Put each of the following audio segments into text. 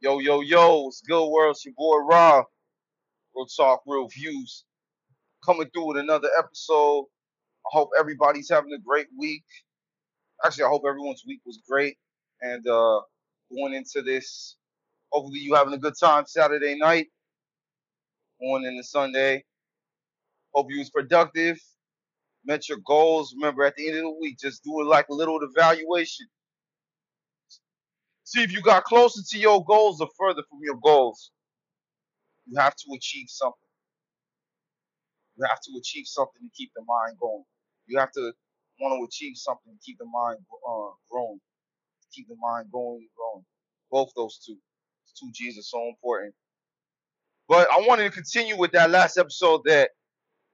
Yo, yo, yo, it's good world. It's your boy Rob. Real talk, real views. Coming through with another episode. I hope everybody's having a great week. Actually, I hope everyone's week was great. And uh going into this, hopefully you having a good time Saturday night, going into Sunday. Hope you was productive, met your goals. Remember, at the end of the week, just do it like a little evaluation. See if you got closer to your goals or further from your goals. You have to achieve something. You have to achieve something to keep the mind going. You have to want to achieve something to keep the mind uh, growing, keep the mind going and growing. Both those two, two G's are so important. But I wanted to continue with that last episode that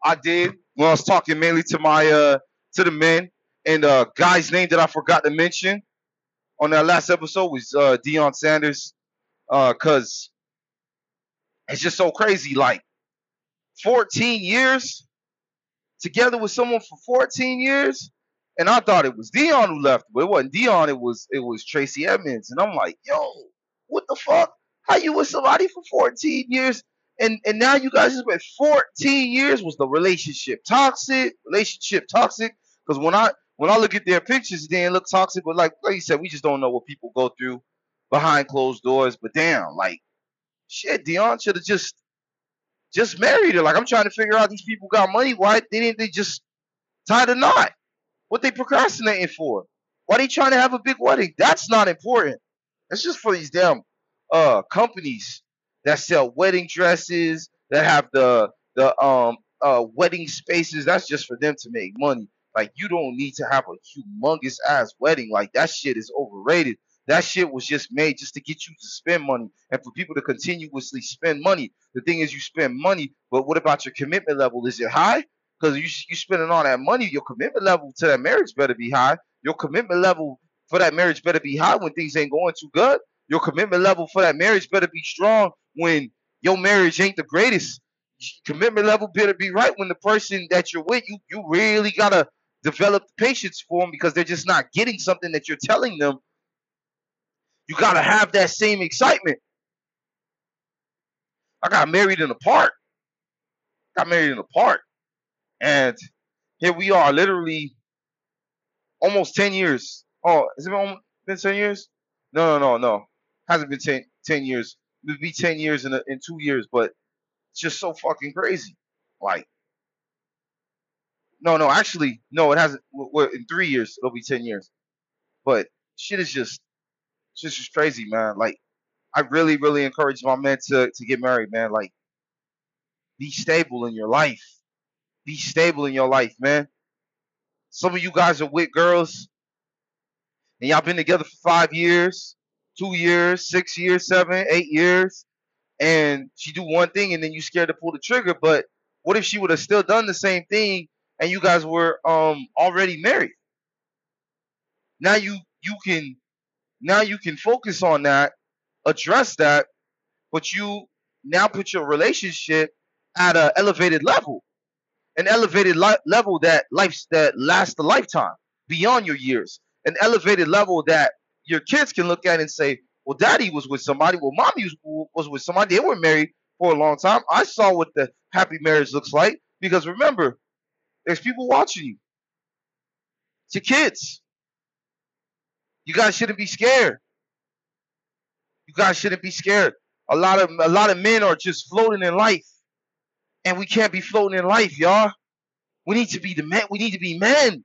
I did when I was talking mainly to my uh to the men and uh guy's name that I forgot to mention on that last episode was uh Deion Sanders. Uh cause it's just so crazy. Like 14 years together with someone for 14 years. And I thought it was Deion who left, but it wasn't Deion. It was it was Tracey Edmonds. And I'm like, yo, what the fuck? How you with somebody for 14 years? And and now you guys just been 14 years. Was the relationship toxic? Relationship toxic? Because when I when I look at their pictures, it didn't look toxic. But like like you said, we just don't know what people go through behind closed doors. But damn, like shit, Deion should have just just married her. Like I'm trying to figure out these people got money. Why didn't they just tie the knot? What they procrastinating for? Why they trying to have a big wedding? That's not important. That's just for these damn uh companies that sell wedding dresses, that have the the um uh wedding spaces. That's just for them to make money. Like you don't need to have a humongous ass wedding. Like that shit is overrated. That shit was just made just to get you to spend money and for people to continuously spend money. The thing is, you spend money, but what about your commitment level? Is it high? Because you you spending all that money, your commitment level to that marriage better be high. Your commitment level for that marriage better be high when things ain't going too good. Your commitment level for that marriage better be strong when your marriage ain't the greatest. Commitment level better be right when the person that you're with, you you really gotta develop patience for them because they're just not getting something that you're telling them you gotta have that same excitement. I got married in a park. Got married in a park. And here we are, literally almost 10 years. Oh, has it been, been 10 years? No, no, no, no. Hasn't been 10, 10 years. It'll be 10 years in, a, in two years, but it's just so fucking crazy. Like, no, no, actually, no, it hasn't. In three years, it'll be 10 years. But shit is just it's just just crazy, man. Like I really, really encourage my men to to get married, man. Like be stable in your life. Be stable in your life, man. Some of you guys are with girls and y'all been together for five years, two years, six years, seven, eight years, and she do one thing and then you scared to pull the trigger. But what if she would have still done the same thing and you guys were um already married? Now you you can now you can focus on that, address that, but you now put your relationship at an elevated level, an elevated li- level that life that lasts a lifetime beyond your years, an elevated level that your kids can look at and say, "Well, Daddy was with somebody. Well, Mommy was, was with somebody. They were married for a long time. I saw what the happy marriage looks like." Because remember, there's people watching you. It's your kids. You guys shouldn't be scared. You guys shouldn't be scared. A lot of a lot of men are just floating in life, and we can't be floating in life, y'all. We need to be the men. We need to be men.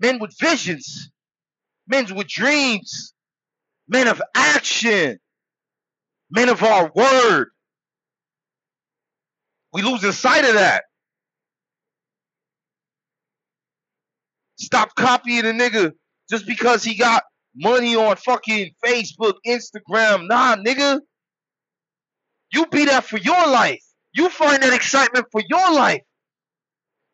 Men with visions, men with dreams, men of action, men of our word. We losing sight of that. Stop copying a nigga just because he got money on fucking Facebook, Instagram. Nah, nigga. You be that for your life. You find that excitement for your life.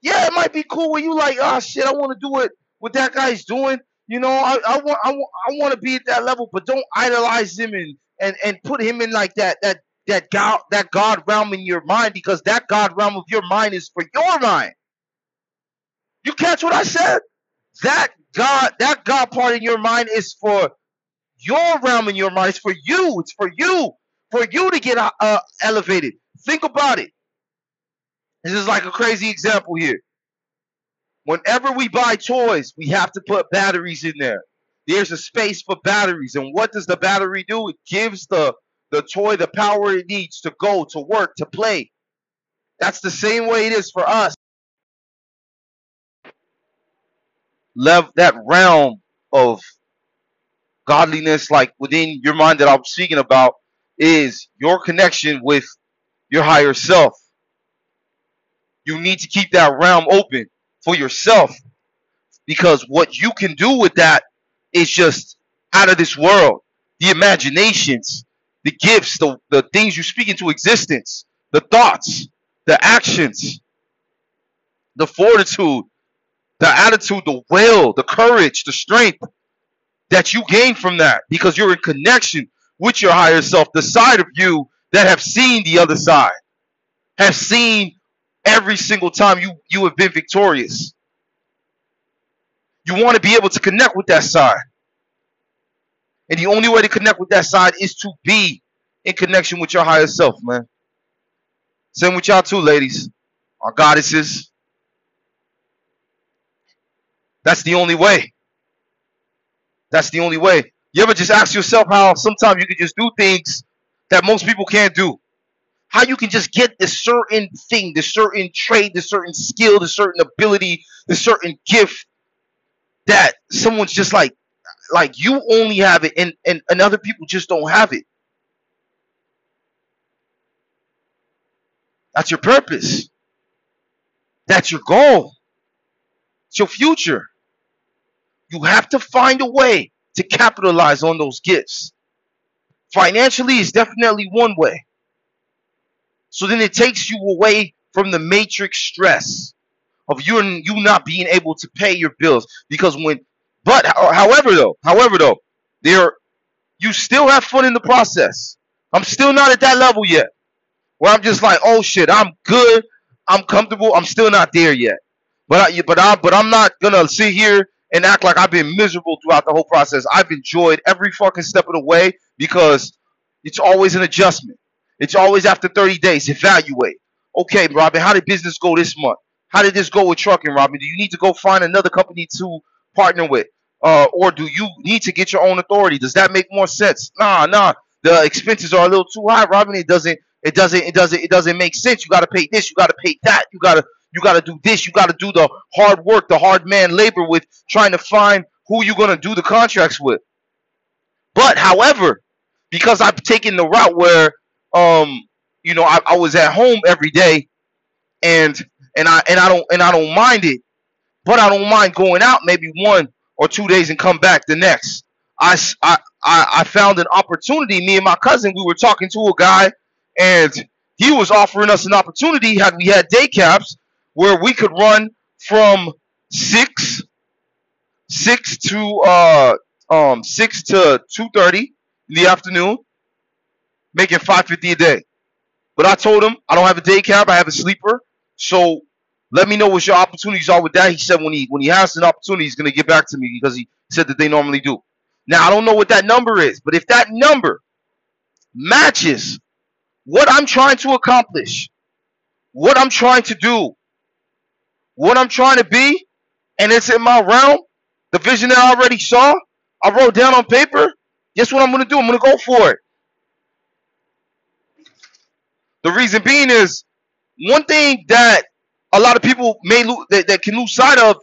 Yeah, it might be cool when you like, oh shit, I want to do it what that guy's doing. You know, I, I want I want I want to be at that level, but don't idolize him and, and and put him in like that that that God that God realm in your mind because that God realm of your mind is for your mind. You catch what I said? That God, that God part in your mind is for Your realm in your mind is for you. It's for you. For you to get uh, uh, elevated. Think about it. This is like a crazy example here. Whenever we buy toys, we have to put batteries in there. There's a space for batteries. And what does the battery do? It gives the, the toy the power it needs to go, to work, to play. That's the same way it is for us. Lev that realm of godliness, like within your mind that I'm speaking about, is your connection with your higher self. You need to keep that realm open for yourself because what you can do with that is just out of this world. The imaginations, the gifts, the, the things you speak into existence, the thoughts, the actions, the fortitude, the attitude, the will, the courage, the strength that you gain from that because you're in connection with your higher self, the side of you that have seen the other side, have seen every single time you, you have been victorious. You want to be able to connect with that side. And the only way to connect with that side is to be in connection with your higher self, man. Same with y'all too, ladies. Our goddesses. That's the only way. That's the only way. You ever just ask yourself how sometimes you can just do things that most people can't do? How you can just get this certain thing, this certain trade, this certain skill, this certain ability, this certain gift that someone's just like, like you only have it and, and, and other people just don't have it. That's your purpose. That's your goal. It's your future. You have to find a way to capitalize on those gifts. Financially is definitely one way. So then it takes you away from the matrix stress of you you not being able to pay your bills. Because when but however though however though there you still have fun in the process. I'm still not at that level yet. Where i'm just like oh shit i'm good. I'm comfortable. I'm still not there yet. But I, but I but i'm not gonna sit here and act like I've been miserable throughout the whole process. I've enjoyed every fucking step of the way because it's always an adjustment. It's always after 30 days. Evaluate. Okay, Robin, how did business go this month? How did this go with trucking, Robin? Do you need to go find another company to partner with? Uh, or do you need to get your own authority? Does that make more sense? Nah, nah. The expenses are a little too high, Robin. It doesn't it doesn't it doesn't it doesn't make sense. You gotta pay this, you gotta pay that, you gotta you got to do this. You got to do the hard work, the hard man labor with trying to find who you're going to do the contracts with. But however, because I've taken the route where, um, you know, I, I was at home every day, and and I and I don't and I don't mind it, but I don't mind going out maybe one or two days and come back the next. I, I, I found an opportunity. Me and my cousin, we were talking to a guy, and he was offering us an opportunity. Had we had day cabs, where we could run from six six to uh um six to two thirty in the afternoon, making five fifty a day. But I told him I don't have a day cab, I have a sleeper. So let me know what your opportunities are with that. He said when he when he has an opportunity, he's gonna get back to me because he said that they normally do. Now I don't know what that number is, but if that number matches what I'm trying to accomplish, what I'm trying to do, what I'm trying to be, and it's in my realm, the vision that I already saw, I wrote down on paper, guess what I'm going to do? I'm going to go for it. The reason being is one thing that a lot of people may lose, that, that can lose sight of,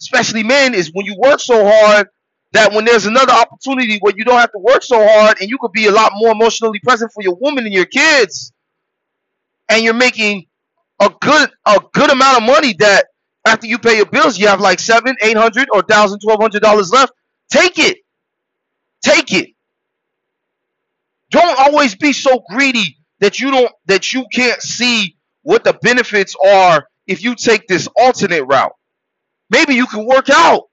especially men, is when you work so hard that when there's another opportunity where you don't have to work so hard and you could be a lot more emotionally present for your woman and your kids, and you're making a good a good amount of money that after you pay your bills, you have like seven, eight hundred, or thousand, twelve hundred dollars left. Take it. Take it. Don't always be so greedy that you don't that you can't see what the benefits are if you take this alternate route. Maybe you can work out.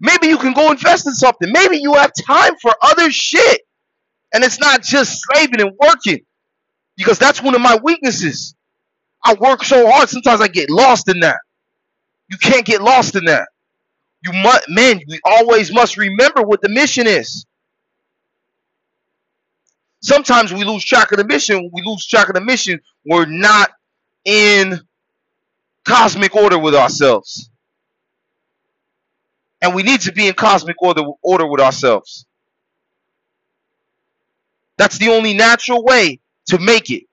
Maybe you can go invest in something. Maybe you have time for other shit. And it's not just slaving and working. Because that's one of my weaknesses. I work so hard, sometimes I get lost in that. You can't get lost in that. You must, man. we always must remember what the mission is. Sometimes we lose track of the mission. We lose track of the mission. We're not in cosmic order with ourselves. And we need to be in cosmic order, order with ourselves. That's the only natural way to make it.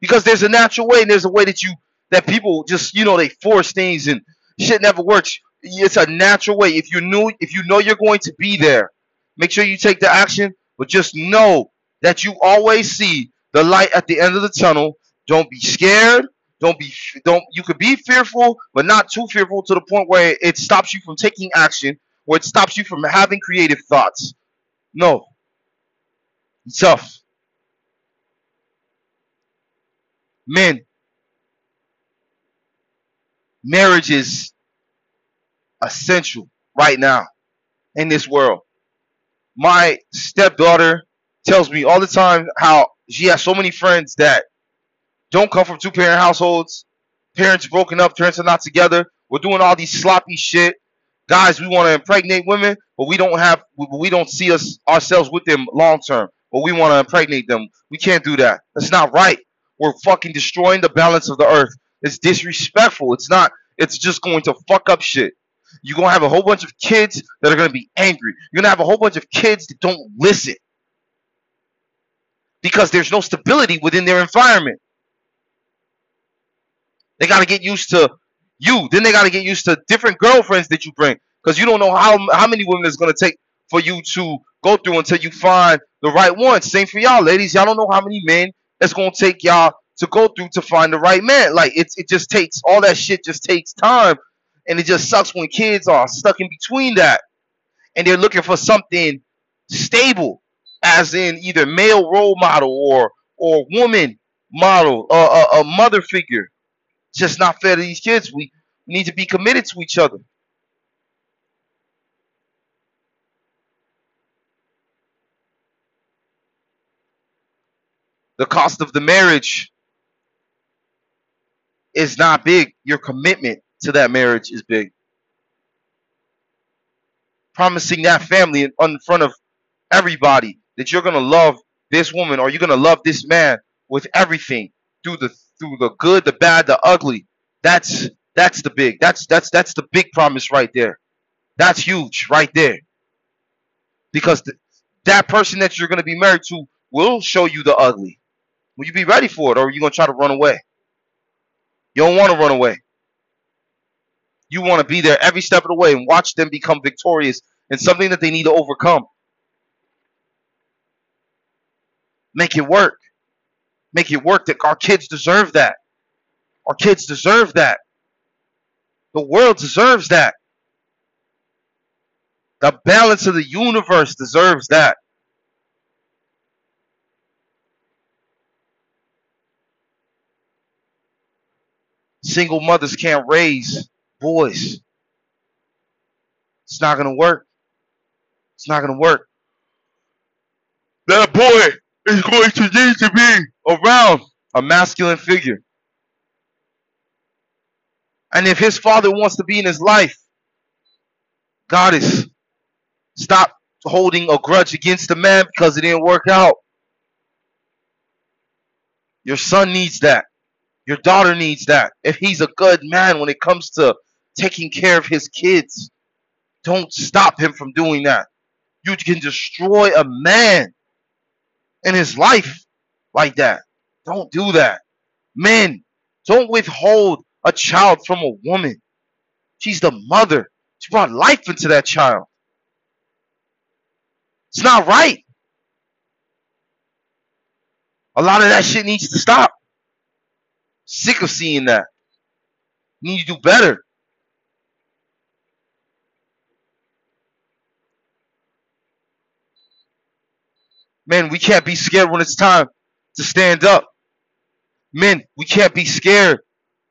Because there's a natural way and there's a way that you that people just, you know, they force things and shit never works. It's a natural way. If you knew if you know you're going to be there, make sure you take the action, but just know that you always see the light at the end of the tunnel. Don't be scared. Don't be don't you could be fearful, but not too fearful to the point where it stops you from taking action, or it stops you from having creative thoughts. No. It's tough. Men, marriage is essential right now in this world. My stepdaughter tells me all the time how she has so many friends that don't come from two parent households. Parents broken up, parents are not together. We're doing all these sloppy shit. Guys, we want to impregnate women, but we don't have we don't see us ourselves with them long term. But we want to impregnate them. We can't do that. That's not right. We're fucking destroying the balance of the earth. It's disrespectful. It's not. It's just going to fuck up shit. You're gonna have a whole bunch of kids that are gonna be angry. You're gonna have a whole bunch of kids that don't listen because there's no stability within their environment. They got to get used to you. Then they got to get used to different girlfriends that you bring because you don't know how how many women it's gonna take for you to go through until you find the right one. Same for y'all, ladies. Y'all don't know how many men it's gonna take y'all to go through to find the right man. Like it, it just takes all that shit just takes time, and it just sucks when kids are stuck in between that, and they're looking for something stable, as in either male role model or or woman model, or, a, a mother figure just not fair to these kids. We need to be committed to each other. The cost of the marriage is not big. Your commitment to that marriage is big. Promising that family in front of everybody that you're going to love this woman or you're going to love this man with everything through the through the good, the bad, the ugly. That's that's the big. That's that's that's the big promise right there. That's huge right there. Because that person that you're going to be married to will show you the ugly. Will you be ready for it or are you going to try to run away? You don't want to run away. You want to be there every step of the way and watch them become victorious in something that they need to overcome. Make it work make it work. That our kids deserve that. Our kids deserve that. The world deserves that. The balance of the universe deserves that. Single mothers can't raise boys. It's not going to work. It's not going to work. That boy is going to need to be around a masculine figure. And if his father wants to be in his life, God is stop holding a grudge against the man because it didn't work out. Your son needs that. Your daughter needs that. If he's a good man when it comes to taking care of his kids, don't stop him from doing that. You can destroy a man in his life like that. Don't do that. Men, don't withhold a child from a woman. She's the mother. She brought life into that child. It's not right. A lot of that shit needs to stop. Sick of seeing that. You need to do better. Man, we can't be scared when it's time to stand up. Men, we can't be scared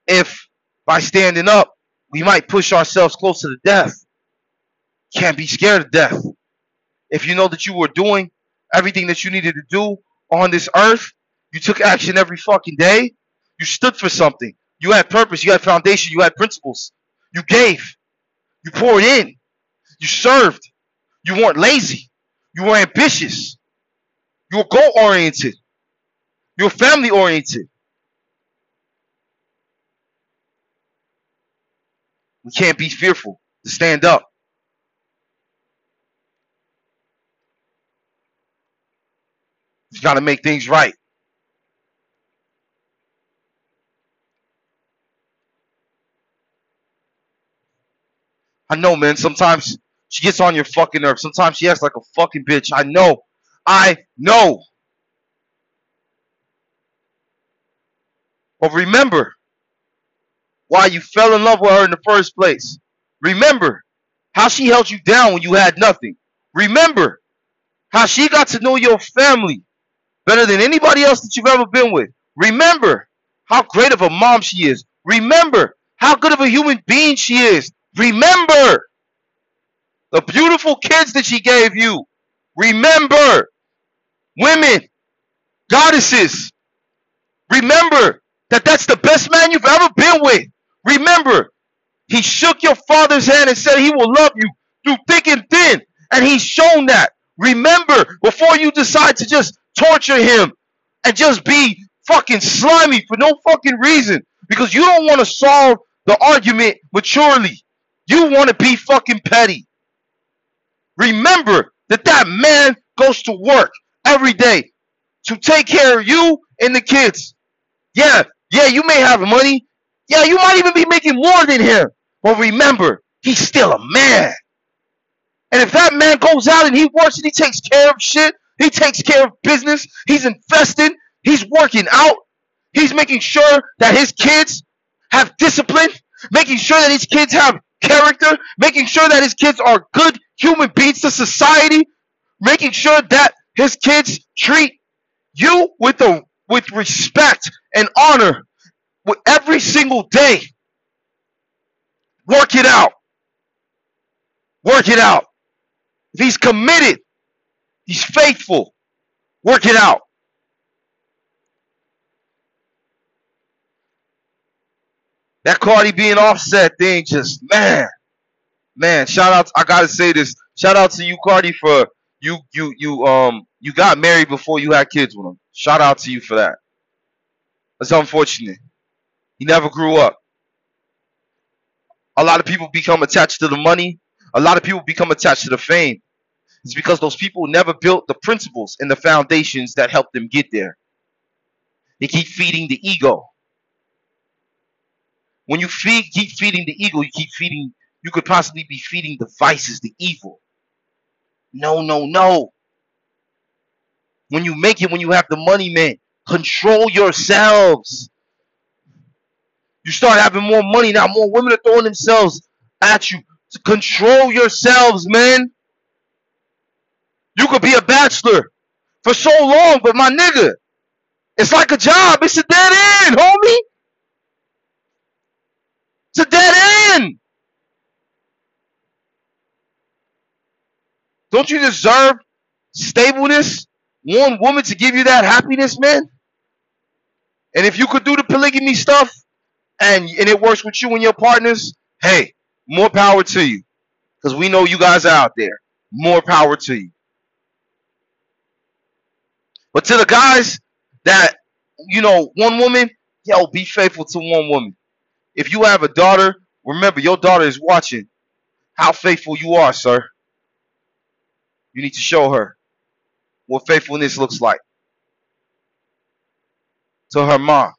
if by standing up, we might push ourselves closer to death. Can't be scared of death. If you know that you were doing everything that you needed to do on this earth, you took action every fucking day, you stood for something. You had purpose, you had foundation, you had principles. You gave. You poured in. You served. You weren't lazy. You were ambitious. You were goal oriented. You were family oriented. We can't be fearful to stand up. We've got to make things right. I know, man. Sometimes she gets on your fucking nerves. Sometimes she acts like a fucking bitch. I know. I know. But remember why you fell in love with her in the first place. Remember how she held you down when you had nothing. Remember how she got to know your family better than anybody else that you've ever been with. Remember how great of a mom she is. Remember how good of a human being she is. Remember the beautiful kids that she gave you. Remember women, goddesses. Remember that that's the best man you've ever been with. Remember, he shook your father's hand and said he will love you through thick and thin. And he's shown that. Remember, before you decide to just torture him and just be fucking slimy for no fucking reason, because you don't want to solve the argument maturely. You want to be fucking petty. Remember that that man goes to work every day to take care of you and the kids. Yeah, yeah, you may have money. Yeah, you might even be making more than him. But remember, he's still a man. And if that man goes out and he works and he takes care of shit, he takes care of business, he's investing, he's working out, he's making sure that his kids have discipline, making sure that his kids have character, making sure that his kids are good human beings to society, making sure that his kids treat you with with respect and honor with every single day. Work it out. Work it out. If he's committed, he's faithful. Work it out. That Cardi B and Offset thing just man, man. Shout out! I gotta say this. Shout out to you, Cardi, for you you you um you got married before you had kids with him. Shout out to you for that. That's unfortunate. He never grew up. A lot of people become attached to the money. A lot of people become attached to the fame. It's because those people never built the principles and the foundations that helped them get there. They keep feeding the ego. When you feed, keep feeding the ego, you keep feeding, you could possibly be feeding the vices, the evil. No, no, no. When you make it, when you have the money, man, control yourselves. You start having more money now, more women are throwing themselves at you. To control yourselves, man. You could be a bachelor for so long, but my nigga, it's like a job. It's a dead end, homie. It's a dead end. Don't you deserve stableness? One woman to give you that happiness, man? And if you could do the polygamy stuff and, and it works with you and your partners, hey, more power to you. Because we know you guys are out there. More power to you. But to the guys that, you know, one woman, yo, be faithful to one woman. If you have a daughter, remember your daughter is watching how faithful you are, sir. You need to show her what faithfulness looks like to her mom.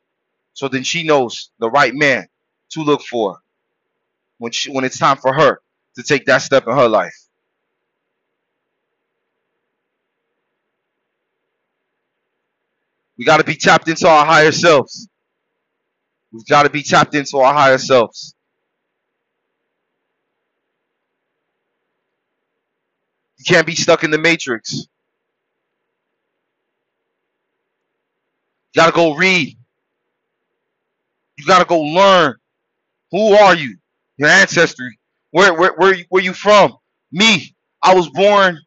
So then she knows the right man to look for when she, when it's time for her to take that step in her life. We got to be tapped into our higher selves. We've got to be tapped into our higher selves. You can't be stuck in the matrix. You gotta go read. You gotta go learn. Who are you? Your ancestry. Where where where where you from? Me. I was born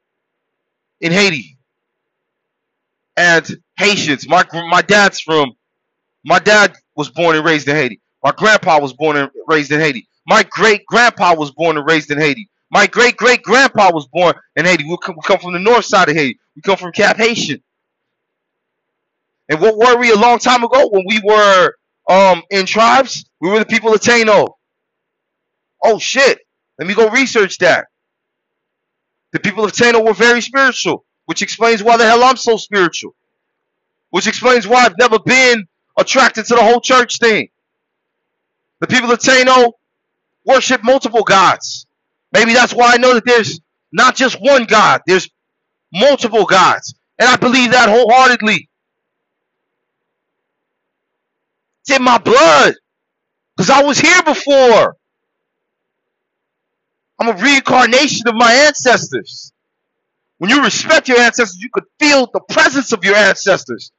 in Haiti. And Haitians. My my dad's from my dad was born and raised in Haiti. My grandpa was born and raised in Haiti. My great grandpa was born and raised in Haiti. My great great grandpa was born in Haiti. We come, from the north side of Haiti. We come from Cap-Haïtien. And what were we a long time ago when we were um in tribes? We were the people of Taino. Oh shit. Let me go research that. The people of Taino were very spiritual, which explains why the hell I'm so spiritual. Which explains why I've never been attracted to the whole church thing. The people of Taino worship multiple gods. Maybe that's why I know that there's not just one God, there's multiple gods. And I believe that wholeheartedly. It's in my blood. Because I was here before. I'm a reincarnation of my ancestors. When you respect your ancestors, you could feel the presence of your ancestors.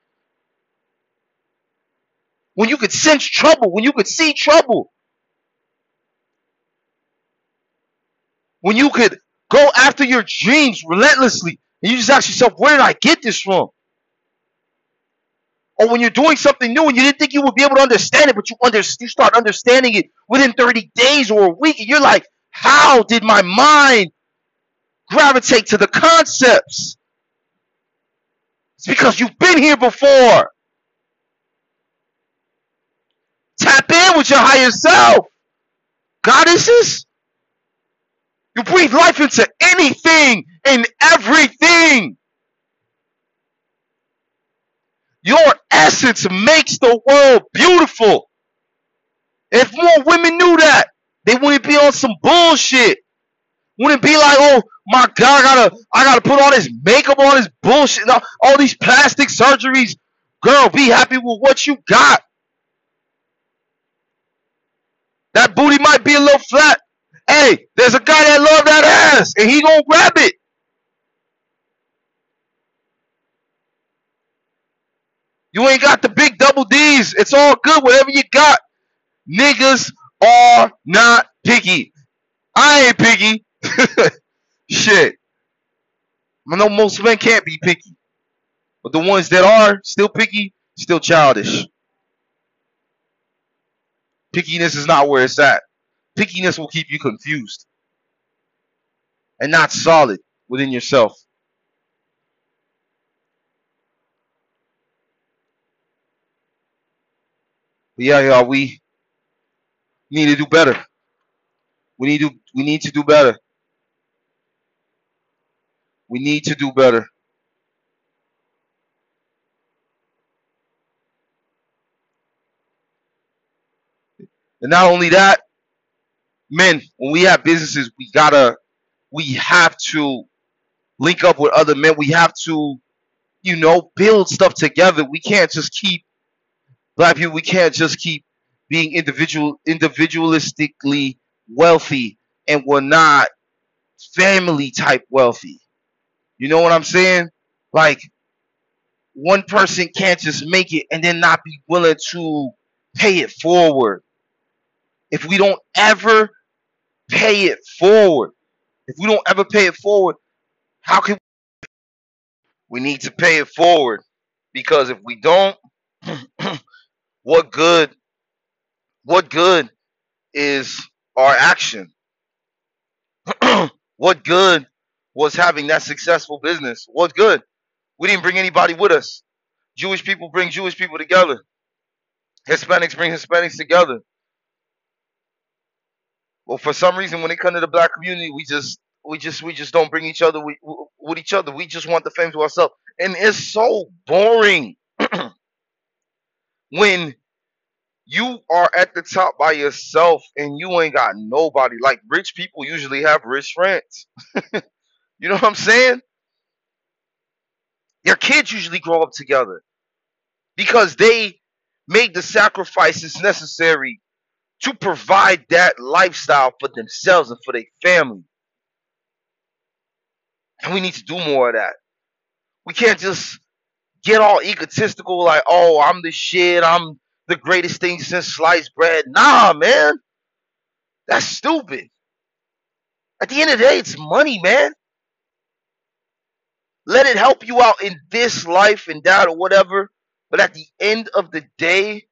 When you could sense trouble, when you could see trouble. When you could go after your dreams relentlessly and you just ask yourself, where did I get this from? Or when you're doing something new and you didn't think you would be able to understand it, but you under, you start understanding it within 30 days or a week, and you're like, how did my mind gravitate to the concepts? It's because you've been here before. Tap in with your higher self. Goddesses, you breathe life into anything and everything. Your essence makes the world beautiful. If more women knew that, they wouldn't be on some bullshit. Wouldn't be like, oh my god, I gotta I gotta put all this makeup on this bullshit, all, all these plastic surgeries. Girl, be happy with what you got. That booty might be a little flat. Hey, there's a guy that love that ass, and he gonna grab it. You ain't got the big double D's. It's all good, whatever you got. Niggas are not picky. I ain't picky. Shit. I know most men can't be picky. But the ones that are still picky, still childish. Pickiness is not where it's at. Pickiness will keep you confused and not solid within yourself. But yeah, y'all, we need to do better. We need to we need to do better. We need to do better. And not only that, men, when we have businesses, we gotta we have to link up with other men. We have to, you know, build stuff together. We can't just keep black people, we can't just keep being individual individualistically wealthy and we're not family type wealthy. You know what I'm saying? Like one person can't just make it and then not be willing to pay it forward. If we don't ever pay it forward, if we don't ever pay it forward, how can we We need to pay it forward? Because if we don't, what good what good is our action? what good was having that successful business? What good? We didn't bring anybody with us. Jewish people bring Jewish people together. Hispanics bring Hispanics together. Well, for some reason, when it comes to the black community, we just we just we just don't bring each other with, with each other. We just want the fame to ourselves, and it's so boring when you are at the top by yourself and you ain't got nobody. Like rich people usually have rich friends. you know what I'm saying? Your kids usually grow up together because they made the sacrifices necessary to provide that lifestyle for themselves and for their family. And we need to do more of that. We can't just get all egotistical like, oh, I'm the shit, I'm the greatest thing since sliced bread. Nah, man. That's stupid. At the end of the day, it's money, man. Let it help you out in this life and that or whatever. But at the end of the day,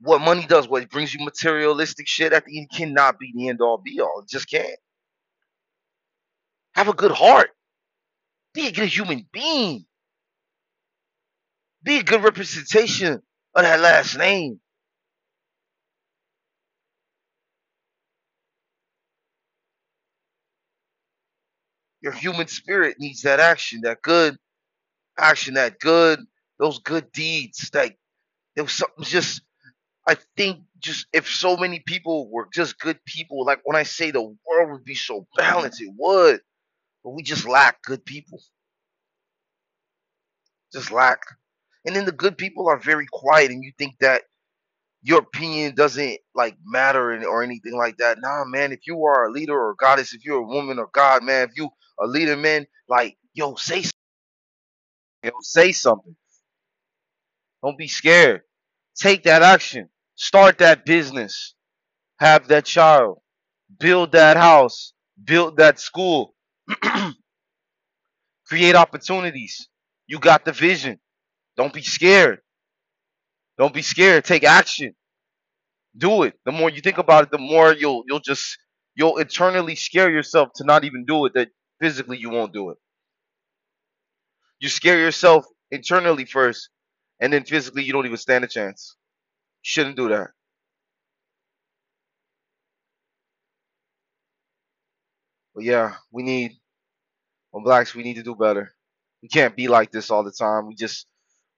What money does, what it brings you materialistic shit at the end cannot be the end all be all. It just can't. Have a good heart. Be a good human being. Be a good representation of that last name. Your human spirit needs that action, that good action, that good, those good deeds. That there was something just I think just if so many people were just good people, like when I say the world would be so balanced, it would. But we just lack good people. Just lack. And then the good people are very quiet, and you think that your opinion doesn't like matter or anything like that. Nah, man, if you are a leader or a goddess, if you're a woman or God, man, if you a leader, man, like yo, say something. Yo, say something. Don't be scared. Take that action. Start that business. Have that child. Build that house. Build that school. Create opportunities. You got the vision. Don't be scared. Don't be scared. Take action. Do it. The more you think about it, the more you'll you'll just you'll internally scare yourself to not even do it that physically you won't do it. You scare yourself internally first and then physically you don't even stand a chance. Shouldn't do that. But yeah, we need on blacks we need to do better. We can't be like this all the time. We just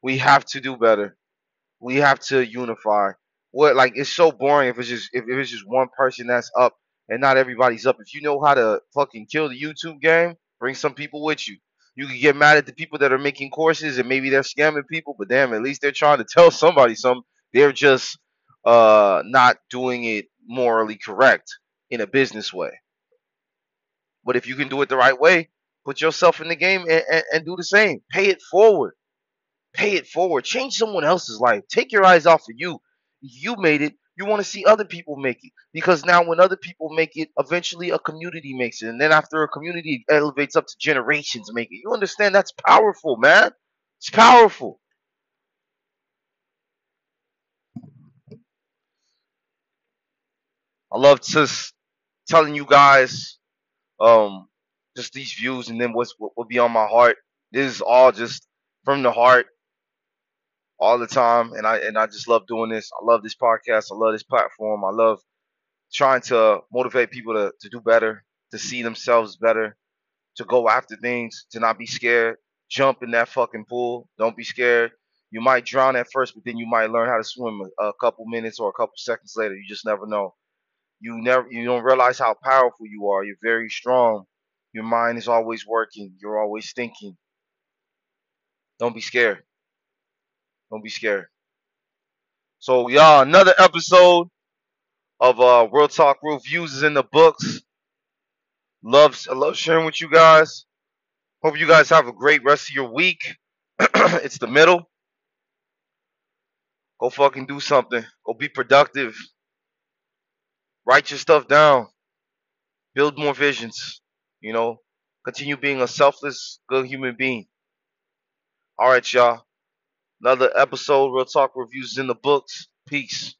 we have to do better. We have to unify. What like it's so boring if it's just if, if it's just one person that's up and not everybody's up. If you know how to fucking kill the YouTube game, bring some people with you. You can get mad at the people that are making courses and maybe they're scamming people, but damn, at least they're trying to tell somebody something. They're just uh not doing it morally correct in a business way. But if you can do it the right way, put yourself in the game and, and, and do the same. Pay it forward. Pay it forward. Change someone else's life. Take your eyes off of you. You made it. You want to see other people make it. Because now when other people make it, eventually a community makes it. And then after a community elevates up to generations make it. You understand that's powerful, man. It's powerful. I love just telling you guys um just these views and then what's what will be on my heart. This is all just from the heart all the time and I and I just love doing this. I love this podcast. I love this platform. I love trying to motivate people to, to do better, to see themselves better, to go after things, to not be scared. Jump in that fucking pool. Don't be scared. You might drown at first, but then you might learn how to swim a, a couple minutes or a couple seconds later. You just never know. You never you don't realize how powerful you are. You're very strong. Your mind is always working. You're always thinking. Don't be scared. Don't be scared. So y'all, another episode of uh World Talk Reviews is in the books. Love I love sharing with you guys. Hope you guys have a great rest of your week. it's the middle. Go fucking do something. Go be productive. Write your stuff down. Build more visions. You know, continue being a selfless, good human being. All right, y'all. Another episode, Real Talk Reviews in the books. Peace.